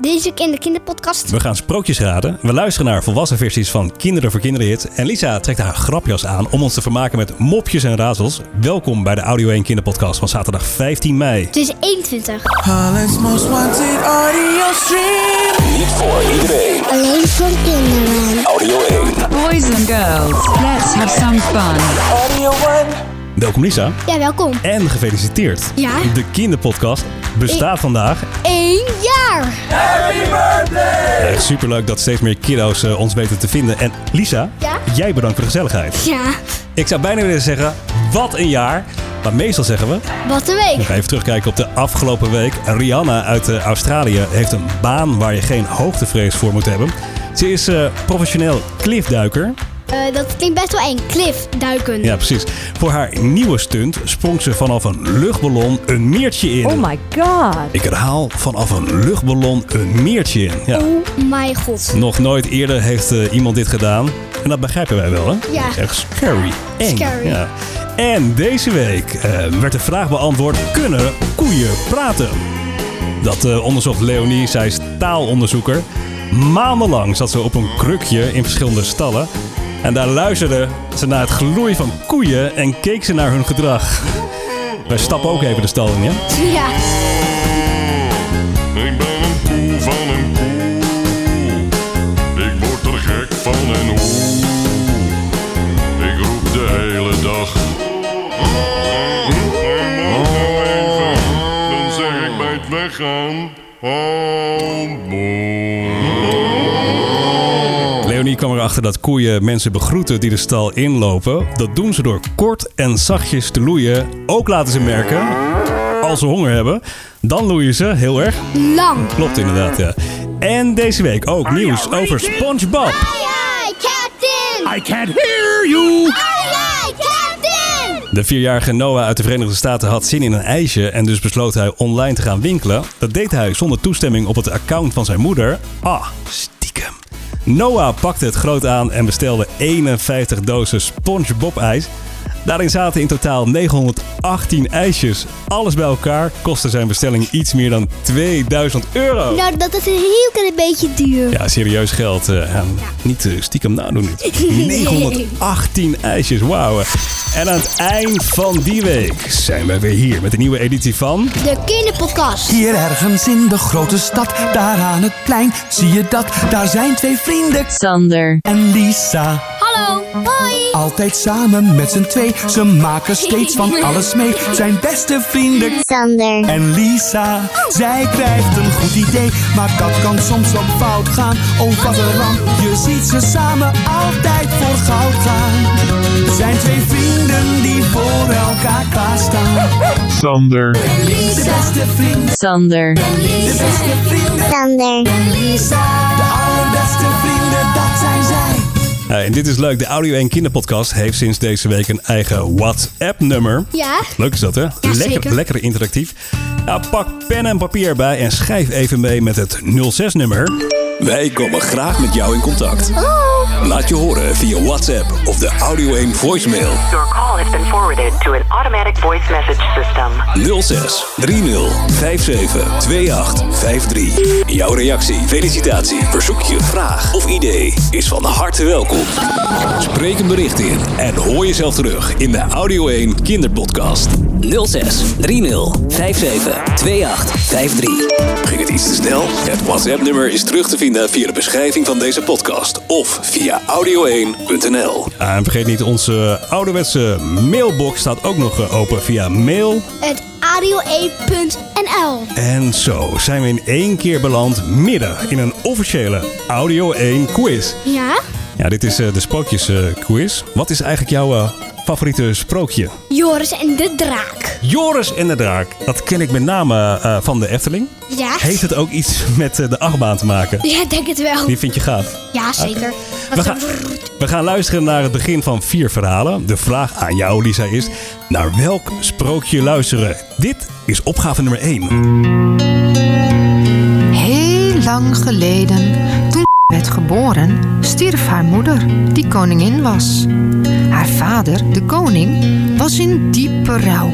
Deze keer in de kinderpodcast. We gaan sprookjes raden. We luisteren naar volwassen versies van Kinderen voor Kinderen. En Lisa trekt haar grapjas aan om ons te vermaken met mopjes en razels. Welkom bij de Audio 1 Kinderpodcast van zaterdag 15 mei. Het is 21. Holland's most wanted audio stream. Niet voor iedereen. Alleen voor kinderen. Audio 1. Boys and girls, let's have some fun. Audio 1. Welkom Lisa. Ja, welkom. En gefeliciteerd. Ja. De Kinderpodcast bestaat vandaag. Eén jaar. Echt superleuk dat steeds meer kiddo's eh, ons weten te vinden. En Lisa, Ja? jij bedankt voor de gezelligheid. Ja, Ik zou bijna willen zeggen, wat een jaar. Maar meestal zeggen we, wat een We week. gaan even terugkijken op de afgelopen week. Rihanna uit eh, Australië heeft een baan waar je geen hoogtevrees voor moet hebben. Ze is eh, professioneel cliffduiker. Eh, dat klinkt best wel eng. Cliff, duiken. Ja, precies. Voor haar nieuwe stunt sprong ze vanaf een luchtballon een meertje in. Oh my god. Ik herhaal, vanaf een luchtballon een meertje in. Ja. Oh my god. Nog nooit eerder heeft eh, iemand dit gedaan. En dat begrijpen wij wel, hè? Ja. Het is echt scary. Eng. Scary. Ja. En deze week eh, werd de vraag beantwoord: kunnen koeien praten? Dat eh, onderzocht Leonie, zij is taalonderzoeker. Maandenlang zat ze op een krukje in verschillende stallen. En daar luisterde ze naar het gloei van koeien en keek ze naar hun gedrag. Wij stappen ook even de stal in, ja? Ja. Ik ben een koe van een koe. Ik word er gek van en hoe. Ik roep de hele dag. Dan zeg ik bij het weggaan. Kwam erachter dat koeien mensen begroeten die de stal inlopen. Dat doen ze door kort en zachtjes te loeien. Ook laten ze merken, als ze honger hebben, dan loeien ze heel erg. Lang. Klopt inderdaad, ja. En deze week ook nieuws over SpongeBob. Aye, aye, captain. I can't hear you! Aye, aye, captain. De vierjarige Noah uit de Verenigde Staten had zin in een ijsje en dus besloot hij online te gaan winkelen. Dat deed hij zonder toestemming op het account van zijn moeder. Ah. Noah pakte het groot aan en bestelde 51 dozen SpongeBob-ijs. Daarin zaten in totaal 918 ijsjes. Alles bij elkaar kostte zijn bestelling iets meer dan 2000 euro. Nou, dat is een heel klein beetje duur. Ja, serieus geld. eh, Niet eh, stiekem nadoen dit. 918 ijsjes, wauw. En aan het eind van die week zijn we weer hier met een nieuwe editie van... De kinderpodcast. Hier ergens in de grote stad, daar aan het plein, zie je dat? Daar zijn twee vrienden. Sander, En Lisa, Hallo. Hoi. Altijd samen met z'n twee. Ze maken steeds van alles mee. Zijn beste vrienden. Sander. En Lisa, zij krijgt een goed idee, maar dat kan soms op fout gaan. Oh, wat een ramp, je ziet ze samen altijd voor goud gaan. Zijn twee vrienden die voor elkaar klaarstaan. Sander. De beste vriend, Sander, de beste vrienden. Sander. Lisa, En dit is leuk, de Audio 1 Kinderpodcast heeft sinds deze week een eigen WhatsApp-nummer. Ja. Leuk is dat, hè? lekker, zeker. lekker interactief. Nou, pak pen en papier bij en schrijf even mee met het 06-nummer. Wij komen graag met jou in contact. Laat je horen via WhatsApp of de Audio 1 voicemail. Has been forwarded to an automatic voice message system. 06 30 57 28 53. Jouw reactie, felicitatie, verzoekje, vraag of idee is van harte welkom. Spreek een bericht in en hoor jezelf terug in de Audio 1 Kinderpodcast. 06 30 57 28 53. Ging het iets te snel? Het WhatsApp-nummer is terug te vinden via de beschrijving van deze podcast of via audio1.nl. Ah, en vergeet niet, onze ouderwetse mailbox staat ook nog eh, open via mail. Het audio1.nl. En zo zijn we in één keer beland midden in een officiële Audio 1 quiz. Ja? Ja, dit is eh, de sprookjes eh, quiz. Wat is eigenlijk jouw favoriete sprookje? Joris en de draak. Joris en de draak. Dat ken ik met name eh, van de Efteling. Ja? Heeft het ook iets met eh, de achtbaan te maken? Ja, ik denk het wel. Die vind je gaaf. Ja, zeker. We gaan, we gaan luisteren naar het begin van vier verhalen. De vraag aan jou, Lisa, is... Naar welk sprookje luisteren? Dit is opgave nummer 1. Heel lang geleden, werd geboren, stierf haar moeder, die koningin was. Haar vader, de koning, was in diepe rouw,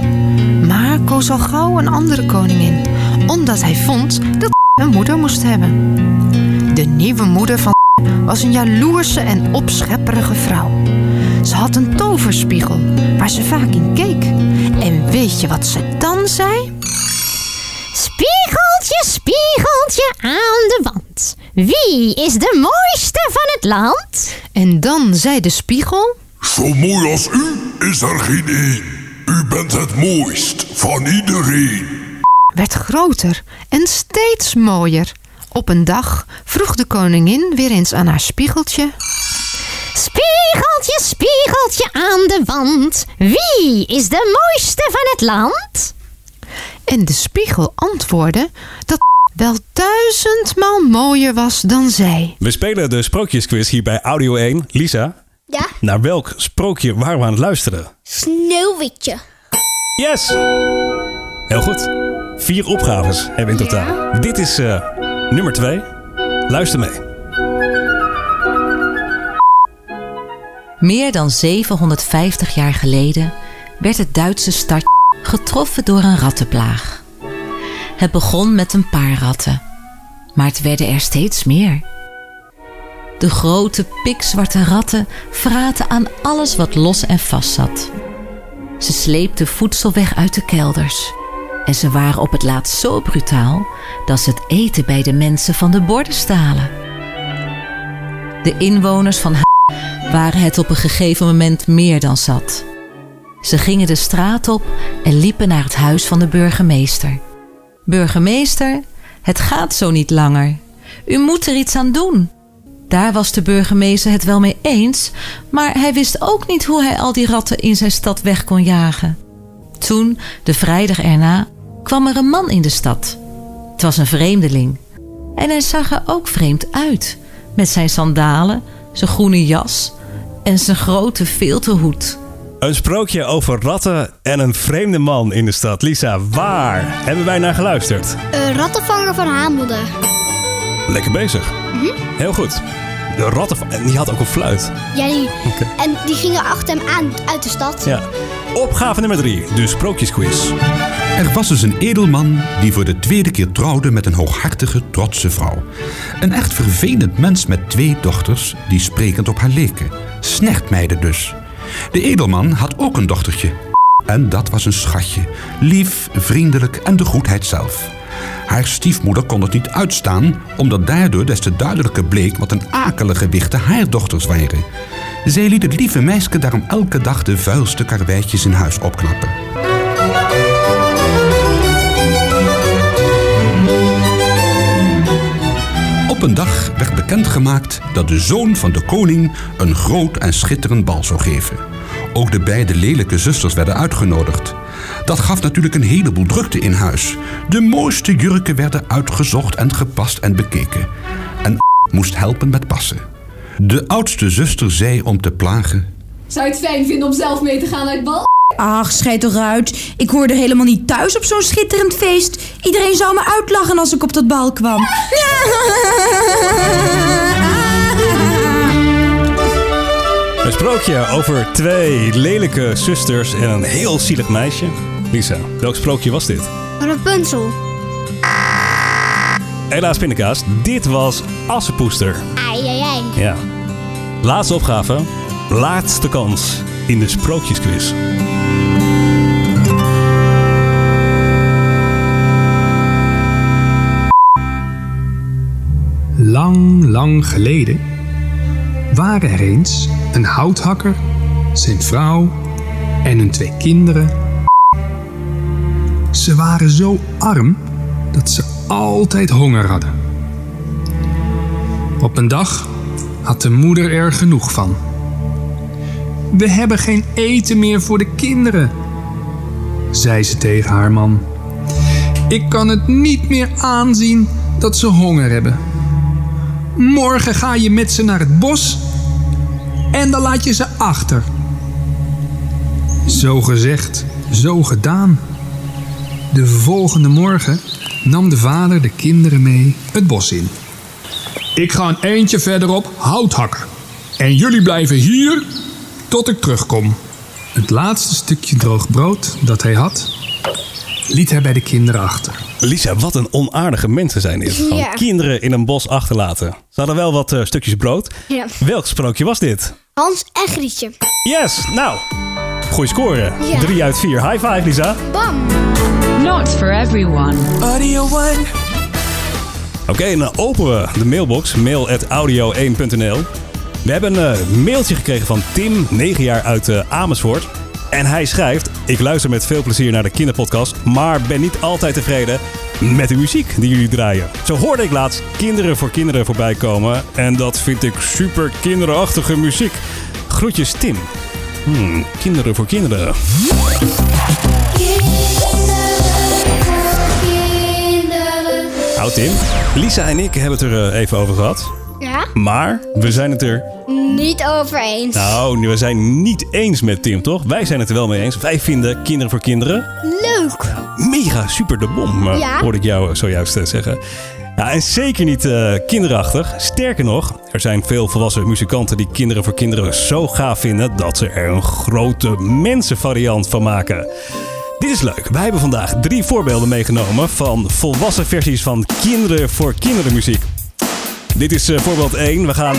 maar koos al gauw een andere koningin, omdat hij vond dat een moeder moest hebben. De nieuwe moeder van was een jaloerse en opschepperige vrouw. Ze had een toverspiegel waar ze vaak in keek. En weet je wat ze dan zei? Spiegeltje, spiegeltje aan de wand. Wie is de mooiste van het land? En dan zei de spiegel... Zo mooi als u is er geen één. U bent het mooist van iedereen. Spiegeltje, spiegeltje aan de wand. Wie is de mooiste van het land? En de spiegel antwoordde dat wel duizendmaal mooier was dan zij. We spelen de sprookjesquiz hier bij Audio 1. Lisa, Ja, naar welk sprookje waren we aan het luisteren? Sneeuwwitje. Yes! Heel goed. Vier opgaves hebben we in totaal. Dit is eh, nummer twee. Luister mee. Meer dan 750 jaar geleden werd het Duitse stadje getroffen door een rattenplaag. Het begon met een paar ratten, maar het werden er steeds meer. De grote pikzwarte ratten vraten aan alles wat los en vast zat. Ze sleepten voedsel weg uit de kelders. En ze waren op het laatst zo brutaal dat ze het eten bij de mensen van de borden stalen. De inwoners van waren het op een gegeven moment meer dan zat. Ze gingen de straat op en liepen naar het huis van de burgemeester. Burgemeester, het gaat zo niet langer. U moet er iets aan doen. Daar was de burgemeester het wel mee eens, maar hij wist ook niet hoe hij al die ratten in zijn stad weg kon jagen. Toen, de vrijdag erna, kwam er een man in de stad. Het was een vreemdeling. En hij zag er ook vreemd uit, met zijn sandalen, zijn groene jas en zijn grote filterhoed. Een sprookje over ratten en een vreemde man in de stad. Lisa, waar hebben wij naar geluisterd? Een rattenvanger van haar moeder. Lekker bezig. Heel goed. De ratten, en die had ook een fluit. Ja, die, Oké. en die gingen achter hem aan uit de stad. Ja. Opgave nummer drie, de sprookjesquiz. Er was dus een edelman die voor de tweede keer trouwde met een hooghartige, trotse vrouw. Een echt vervelend mens met twee dochters die sprekend op haar leken. Snechtmeiden dus. De edelman had ook een dochtertje. En dat was een schatje. Lief, vriendelijk en de goedheid zelf. Haar stiefmoeder kon het niet uitstaan, omdat daardoor des te duidelijker bleek wat een akelige wichten haar dochters waren. Zij liet het lieve meisje daarom elke dag de vuilste karweitjes in huis opknappen. Op een dag bekendgemaakt dat de zoon van de koning een groot en schitterend bal zou geven. Ook de beide lelijke zusters werden uitgenodigd. Dat gaf natuurlijk een heleboel drukte in huis. De mooiste jurken werden uitgezocht en gepast en bekeken. En moest helpen met passen. De oudste zuster zei om te plagen. Zou je het fijn vinden om zelf mee te gaan het bal? Ach, schijt toch uit. Ik hoorde helemaal niet thuis op zo'n schitterend feest. Iedereen zou me uitlachen als ik op dat bal kwam. Een sprookje over twee lelijke zusters en een heel zielig meisje. Lisa, welk sprookje was dit? Rapunzel. Helaas pindakaas, dit was Assepoester. Ai, ai, ai. Ja. Laatste opgave, laatste kans in de sprookjesquiz. Lang, lang geleden waren er eens een houthakker, zijn vrouw en hun twee kinderen. Ze waren zo arm dat ze altijd honger hadden. Op een dag had de moeder er genoeg van. We hebben geen eten meer voor de kinderen, zei ze tegen haar man. Ik kan het niet meer aanzien dat ze honger hebben. Morgen ga je met ze naar het bos en dan laat je ze achter. Zo gezegd, zo gedaan. De volgende morgen nam de vader de kinderen mee het bos in. Ik ga een eindje verderop hout hakken. En jullie blijven hier tot ik terugkom. Het laatste stukje droog brood dat hij had, liet hij bij de kinderen achter. Lisa, wat een onaardige mensen zijn dit. Gewoon Ja. kinderen in een bos achterlaten. Ze hadden wel wat eh, stukjes brood. Ja. Welk sprookje was dit? Hans en Grietje. Yes, nou. Goeie score. Ja. 3 uit 4. High five, Lisa. Bam. Not for everyone. Audio One. Oké, en dan openen we de mailbox. mail.audio1.nl We hebben een eh, mailtje gekregen van Tim, 9 jaar uit eh, Amersfoort. En hij schrijft... Ik luister met veel plezier naar de kinderpodcast... maar ben niet altijd tevreden met de muziek die jullie draaien. Zo hoorde ik laatst Kinderen voor Kinderen voorbij komen... en dat vind ik super kinderachtige muziek. Groetjes Tim. Hmm, kinderen voor kinderen. Nou Tim, Lisa en ik hebben het er eh, even over gehad. Ja? Maar we zijn het er Niet over eens. Nou, we zijn niet eens met Tim, toch? Wij zijn het er wel mee eens. Wij vinden Kinderen voor Kinderen Leuk. mega super de bom, eh, Ja. hoorde ik jou zojuist eh, zeggen. Ja, en zeker niet eh, kinderachtig. Sterker nog, er zijn veel volwassen muzikanten die Kinderen voor Kinderen zo gaaf vinden dat ze er een grote mensenvariant van maken. Dit is leuk. Wij hebben vandaag drie voorbeelden meegenomen van volwassen versies van Kinderen voor Kinderen muziek. Dit is eh, voorbeeld 1. We gaan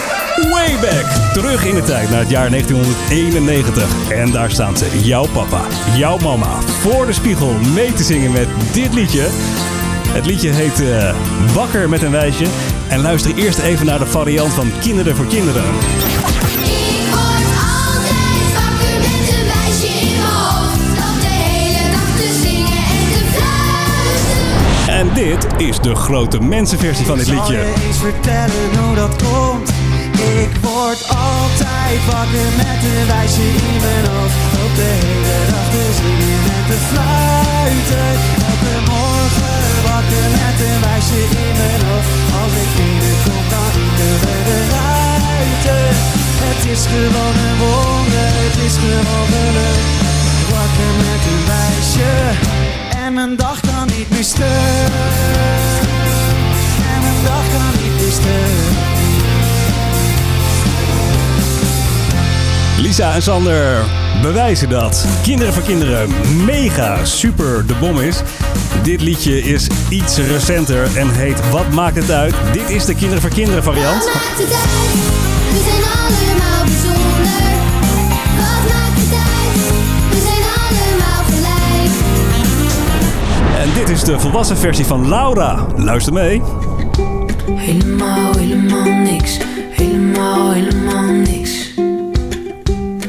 way back. Terug in de tijd naar het jaar 1991. En daar staan ze. Jouw papa, jouw mama. Voor de spiegel mee te zingen met dit liedje. Het liedje heet eh, Wakker met een wijsje. En luister eerst even naar de variant van Kinderen voor Kinderen. En dit is de grote mensenversie van dit Zal liedje. je eens vertellen hoe dat komt? Ik word altijd wakker met een wijsje in mijn hoofd. Op de hele dag te zingen en te fluiten. Elke morgen wakker met een wijsje in mijn hoofd. Als ik binnenkom dan rinkelen de ruiten. Het is gewoon een wonder, het is gewoon geluk. Wakker met een wijsje en mijn dag kan Lisa en Sander bewijzen dat Kinderen voor Kinderen mega super de bom is. Dit liedje is iets recenter en heet Wat maakt het uit? Dit is de Kinderen voor Kinderen variant. Wat maakt het uit? We zijn allemaal dit is de volwassen versie van Laura. Luister mee. Helemaal, helemaal niks. Helemaal, helemaal niks.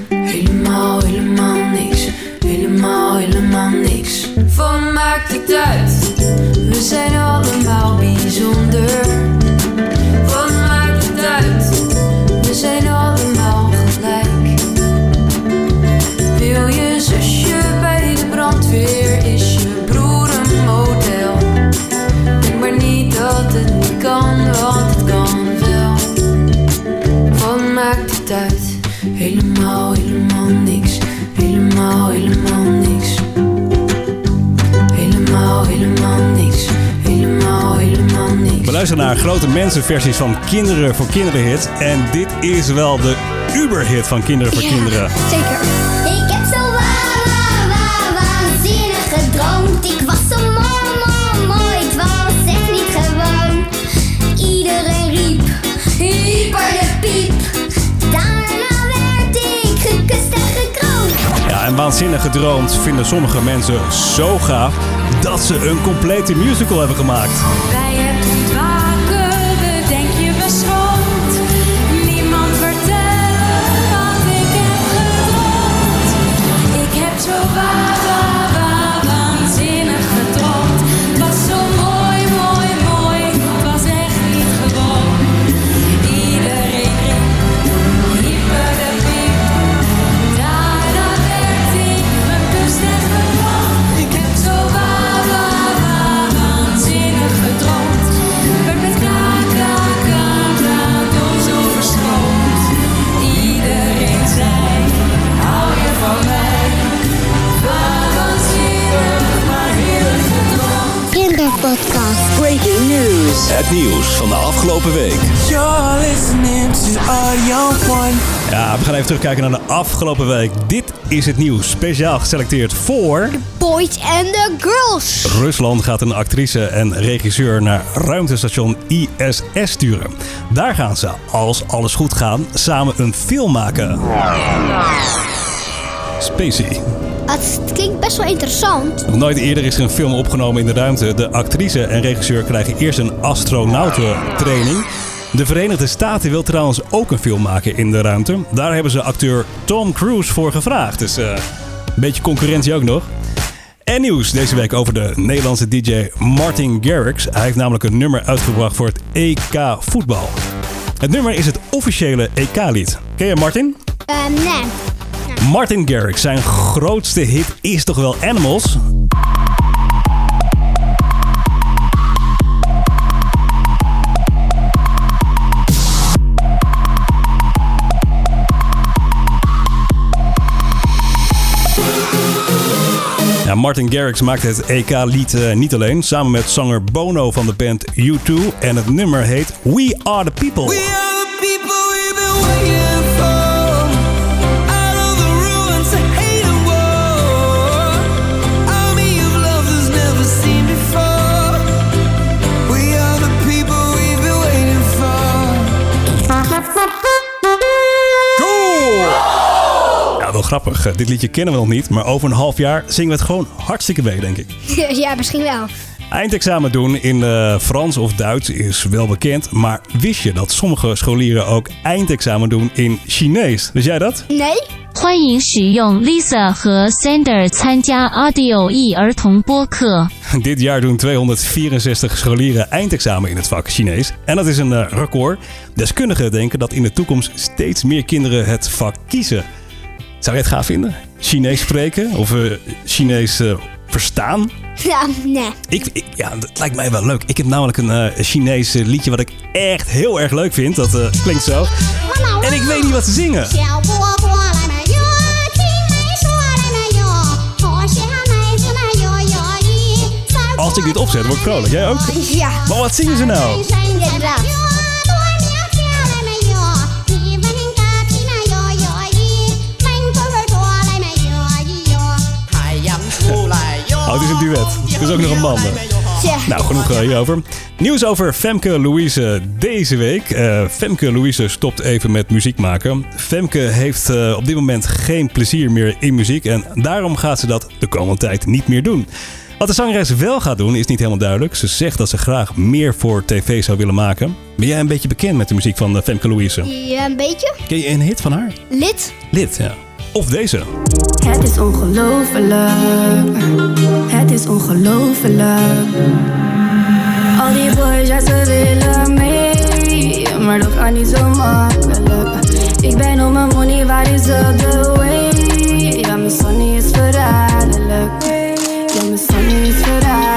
Helemaal, helemaal niks. Helemaal, helemaal niks. Van maakt het uit? We zijn allemaal bijzonder. Luisteren naar grote mensenversies van Kinderen voor Kinderen hit. En dit is wel de uberhit van Kinderen voor Kinderen. Zeker. Ik heb zo wa wa wa waanzinnig gedroomd. Ik was zo mooi, mooi, mooi. Het was echt niet gewoon. Iedereen riep, hyper de piep. Daarna werd ik gekust en gekroond. Ja, en waanzinnig gedroomd vinden sommige mensen zo gaaf dat ze een complete musical hebben gemaakt. Even terugkijken naar de afgelopen week. Dit is het nieuws, speciaal geselecteerd voor... Boys and the Girls. Rusland gaat een actrice en regisseur naar ruimtestation ISS sturen. Daar gaan ze, als alles goed gaat, samen een film maken. Spacey. Het klinkt best wel interessant. Nog nooit eerder is er een film opgenomen in de ruimte. De actrice en regisseur krijgen eerst een astronautentraining. De Verenigde Staten wil trouwens ook een film maken in de ruimte. Daar hebben ze acteur Tom Cruise voor gevraagd. Dus eh, een beetje concurrentie ook nog. En nieuws deze week over de Nederlandse DJ Martin Garrix. Hij heeft namelijk een nummer uitgebracht voor het EK voetbal. Het nummer is het officiële EK-lied. Ken je Martin? Eh, nee. Martin Garrix, zijn grootste hit is toch wel Animals? Martin Garrix maakte het EK-lied eh, niet alleen, samen met zanger Bono van de band U2. En het nummer heet We Are The People. Ja, wel grappig. Eh, Dit liedje kennen we nog niet, maar over een half jaar zingen we het gewoon hartstikke mee, denk ik. ja, misschien wel. Eindexamen doen in eh, Frans of Duits is wel bekend, maar wist je dat sommige scholieren ook eindexamen doen in Chinees? Wist jij dat? Nee? 欢迎使用 Lisa 和 Sander 参加 Audio 译儿童播客。 Dit jaar doen 264 scholieren eindexamen in het vak Chinees. En dat is een eh, record. Deskundigen denken dat in de toekomst steeds meer kinderen het vak kiezen. Zou je het gaaf vinden? Chinees spreken of uh, Chinees eh, verstaan? Ja, nee. Ik, ik, ja, dat lijkt mij wel leuk. Ik heb namelijk een uh, Chinees liedje wat ik echt heel erg leuk vind. Dat klinkt zo. En ik weet niet wat ze zingen. Als ik dit opzet, word ik vrolijk. Jij ook? Ja. Maar wat zingen ze nou? Oh, het is een duet. Het is ook nog een. Ja. Nou, genoeg eh, hierover. Nieuws over Femke Louise deze week. Eh, Femke Louise stopt even met muziek maken. Femke heeft eh, op dit moment geen plezier meer in muziek. En daarom gaat ze dat de komende tijd niet meer doen. Wat de zangeres wel gaat doen is niet helemaal duidelijk. Ze zegt dat ze graag meer voor tv zou willen maken. Ben jij een beetje bekend met de muziek van Femke Louise? Ja, een beetje. Ken je een hit van haar? Lid. Lid, ja. Of deze. Het is ongelooflijk. Is ongelooflijk. Al die boys, ja, ze willen mee. Maar dat gaat niet zo makkelijk. Ik ben op mijn money, waar is het de way? Ja, mijn sonny is verraderlijk. Ja, mijn sonny is verraderlijk.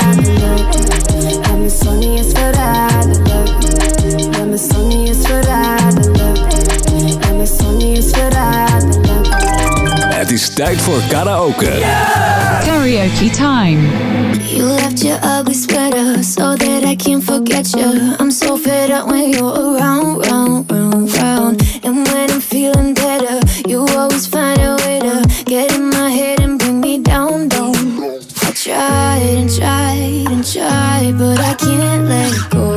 Het is tijd voor karaoke. Karaoke time. You left your ugly sweater so that I can't forget you. I'm so fed up when you're around, round, round, round. And when I'm feeling better, you always find a way to get in my head and bring me down, down. I tried and tried and tried, but I can't let go.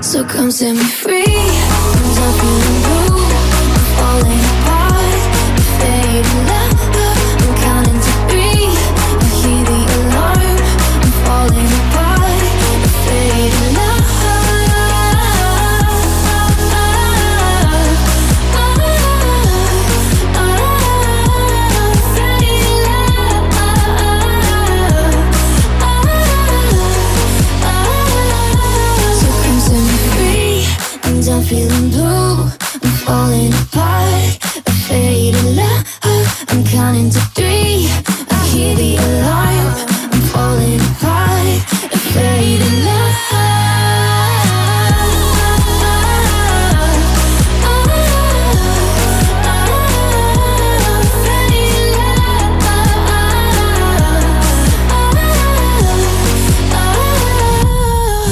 So come set me free.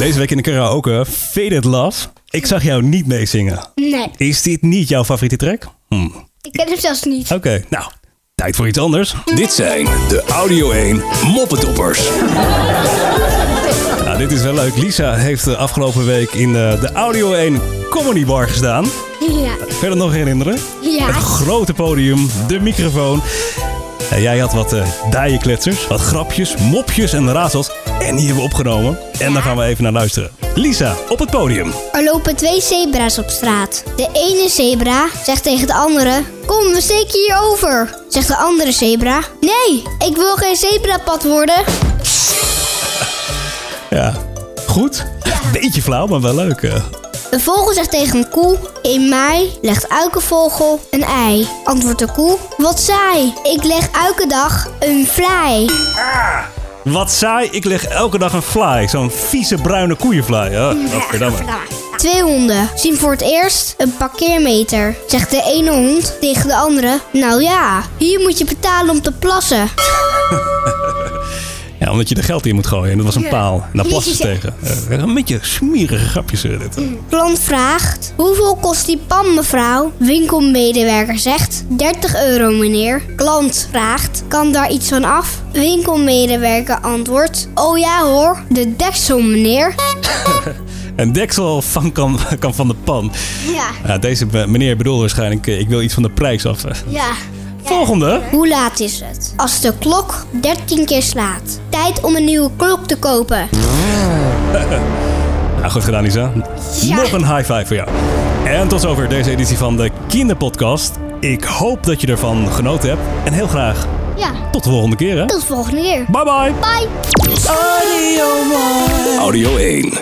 Deze week in de karaoke. Faded Love. Ik zag jou niet meezingen. Nee, Is dit niet jouw favoriete track? Hm. ik ken hem zelfs niet. Oké, nou, tijd voor iets anders. Dit zijn de Audio 1 Moppetoppers. Nou, dit is wel leuk. Lisa heeft de afgelopen week in eh, de Audio 1 Comedy Bar gestaan. Ja. Dat nog herinneren? Ja. Het grote podium, de microfoon. En jij had wat uh, dijenkletsers, wat grapjes, mopjes en raadsels. En die hebben we opgenomen. En daar gaan we even naar luisteren. Lisa, op het podium. Er lopen twee zebra's op straat. De ene zebra zegt tegen de andere: Kom, we steken hier over. Zegt de andere zebra: Nee, ik wil geen zebrapad worden. Ja, goed. Beetje flauw, maar wel leuk. Een vogel zegt tegen een koe: In mei legt elke vogel een ei. Antwoordt de koe: Wat saai, ik leg elke dag een vlei. Wat saai, ik leg elke dag een fly. Zo'n vieze bruine koeienfly. Oh, godverdamme. Twee honden zien voor het eerst een parkeermeter. Zegt de ene hond tegen de andere: Nou ja, hier moet je betalen om te plassen. Ja, omdat je er geld in moet gooien. En dat was een Ja. paal. En daar plassen ze tegen. Eh, een beetje smerige grapjes. eh, dit. Klant vraagt: Hoeveel kost die pan, mevrouw? Winkelmedewerker zegt: 30 euro, meneer. Klant vraagt: Kan daar iets van af? Winkelmedewerker antwoordt: Oh ja hoor, de deksel, meneer. Een deksel van kan, kan van de pan. Ja. Deze be- meneer bedoelde waarschijnlijk... eh, ik wil iets van de prijs af. eh. Ja. Volgende. Hoe laat is het? Als de klok 13 keer slaat. Tijd om een nieuwe klok te kopen. Nou, goed gedaan, Lisa. Ja. Nog een high five voor jou. En tot zover deze editie van de Kinderpodcast. Ik hoop dat je ervan genoten hebt. En heel graag Ja. tot de volgende keer. Hè? Tot de volgende keer. Bye bye. Bye. Audio 1.